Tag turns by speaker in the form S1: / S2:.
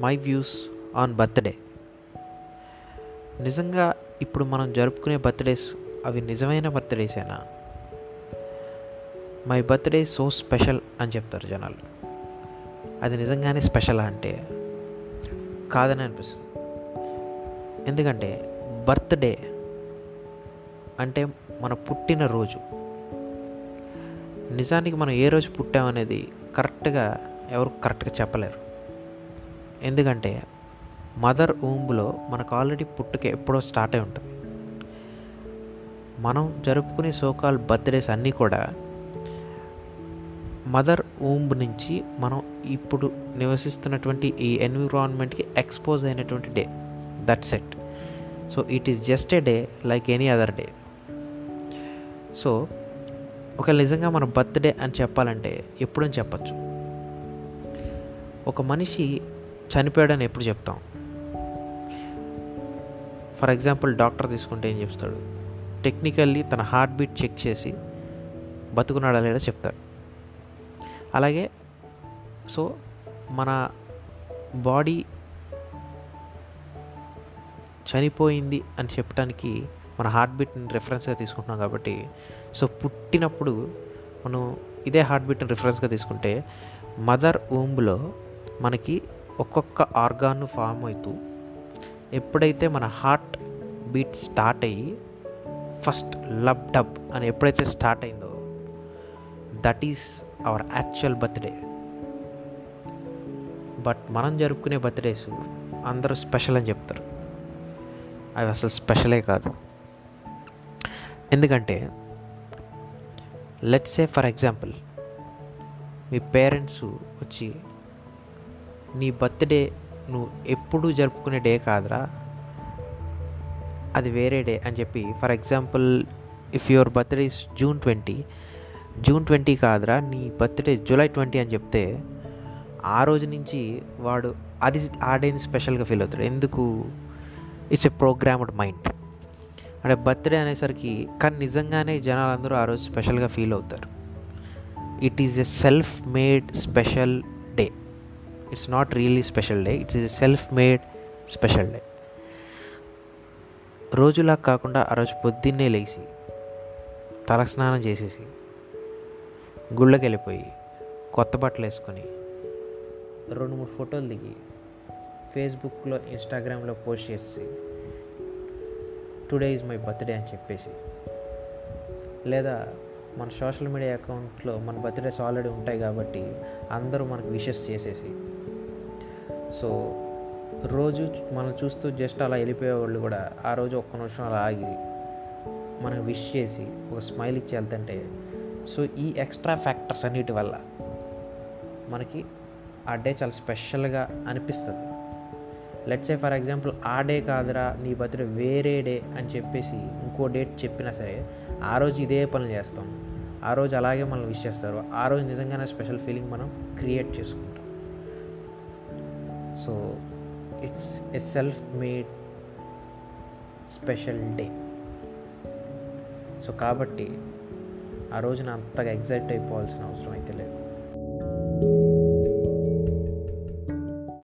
S1: My views on birthday. నిజంగా ఇప్పుడు మనం జరుపుకునే బర్త్డేస్ అవి నిజమైన బర్త్డేసేనా మై బర్త్డే సో స్పెషల్ అని చెప్తారు జనాలు. అది నిజంగానే స్పెషల్ అంటే? కాదని అనిపిస్తుంది. ఎందుకంటే బర్త్డే అంటే మన పుట్టిన రోజు. నిజానికి మనం ఏ రోజు పుట్టామనేది కరెక్ట్గా ఎవరు కరెక్ట్గా చెప్పలేరు. ఎందుకంటే మదర్ ఊంబులో మనకు ఆల్రెడీ పుట్టుక ఎప్పుడో స్టార్ట్ అయి ఉంటుంది. మనం జరుపుకునే సోకాల్ బర్త్డేస్ అన్నీ కూడా మదర్ ఊంబ్ నుంచి మనం ఇప్పుడు నివసిస్తున్నటువంటి ఈ ఎన్విరాన్మెంట్కి ఎక్స్పోజ్ అయినటువంటి day. That said so it is just a day like any other day so ఒక నిజంగా మన బర్త్డే అని చెప్పాలంటే ఎప్పుడని చెప్పచ్చు. ఒక మనిషి చనిపోయాడని ఎప్పుడు చెప్తాం? ఫర్ ఎగ్జాంపుల్ డాక్టర్ తీసుకుంటే ఏం చెప్తాడు? టెక్నికల్లీ తన హార్ట్ బీట్ చెక్ చేసి బతుకున్నాడా లేదో చెప్తారు అలాగే సో మన బాడీ చనిపోయింది అని చెప్పడానికి మన హార్ట్ బీట్ని రిఫరెన్స్గా తీసుకుంటున్నాం కాబట్టి సో పుట్టినప్పుడు మనం ఇదే హార్ట్ బీట్ని రిఫరెన్స్గా తీసుకుంటే మదర్ ఊంబ్లో మనకి ఒక్కొక్క ఆర్గాన్ ఫామ్ అవుతూ ఎప్పుడైతే మన హార్ట్ బీట్ స్టార్ట్ అయ్యి ఫస్ట్ లబ్ డబ్ అని ఎప్పుడైతే స్టార్ట్ అయిందో that is our actual birthday. But మనం జరుపుకునే బర్త్డేస్ అందరూ స్పెషల్ అని చెప్తారు. అవి అసలు స్పెషలే కాదు. ఎందుకంటే లెట్స్ సే ఫర్ ఎగ్జాంపుల్ మీ పేరెంట్స్ వచ్చి నీ బర్త్డే నువ్వు ఎప్పుడూ జరుపుకునే డే కాదురా. అది వేరే డే అని చెప్పి for example if your birthday is June twenty June twenty కాదురా నీ బర్త్డే జూలై ట్వంటీ అని చెప్తే ఆ రోజు నుంచి వాడు అది ఆ డేని స్పెషల్గా ఫీల్ అవుతాడు. ఎందుకు? ఇట్స్ ఎ ప్రోగ్రామ్డ్ మైండ్ అంటే బర్త్డే అనేసరికి కానీ నిజంగానే జనాలందరూ ఆ రోజు స్పెషల్గా ఫీల్ అవుతారు. It is a self made special it's not really special day it's is self made special day రోజులా కాకుండా ఆ రోజు పొద్దున్నే లేచి తలస్నానం చేసేసి గుళ్ళకి వెళ్ళిపోయి కొత్త బట్టలు వేసుకొని రెండు మూడు ఫోటోలు దిగి ఫేస్బుక్లో ఇన్స్టాగ్రామ్లో పోస్ట్ చేసి టుడే ఈజ్ మై బర్త్డే అని చెప్పేసి లేదా మన సోషల్ మీడియా అకౌంట్లో మన బర్త్డేస్ ఆల్రెడీ ఉంటాయి కాబట్టి అందరూ మనకు విషెస్ చేసేసి సో రోజు మనం చూస్తూ జస్ట్ అలా వెళ్ళిపోయే వాళ్ళు కూడా ఆ రోజు ఒక్క నిమిషం అలా ఆగి మనకు విష్ చేసి ఒక స్మైల్ ఇచ్చి వెళ్తుంటే సో ఈ ఎక్స్ట్రా ఫ్యాక్టర్స్ అన్నిటి వల్ల మనకి ఆ డే చాలా స్పెషల్గా అనిపిస్తుంది. లెట్స్ సే ఫర్ ఎగ్జాంపుల్ ఆ డే కాదురా నీ బర్త్డే వేరే డే అని చెప్పేసి ఇంకో డేట్ చెప్పినా సరే ఆ రోజు ఇదే పనులు చేస్తాం. ఆ రోజు అలాగే మనం విష్ చేస్తారు. ఆ రోజు నిజంగానే స్పెషల్ ఫీలింగ్ మనం క్రియేట్ చేసుకుంటాం. So it's a self made special day so కాబట్టి ఆ రోజున అంతగా ఎగ్జైట్ అయిపోవాల్సిన అవసరం అయితే లేదు.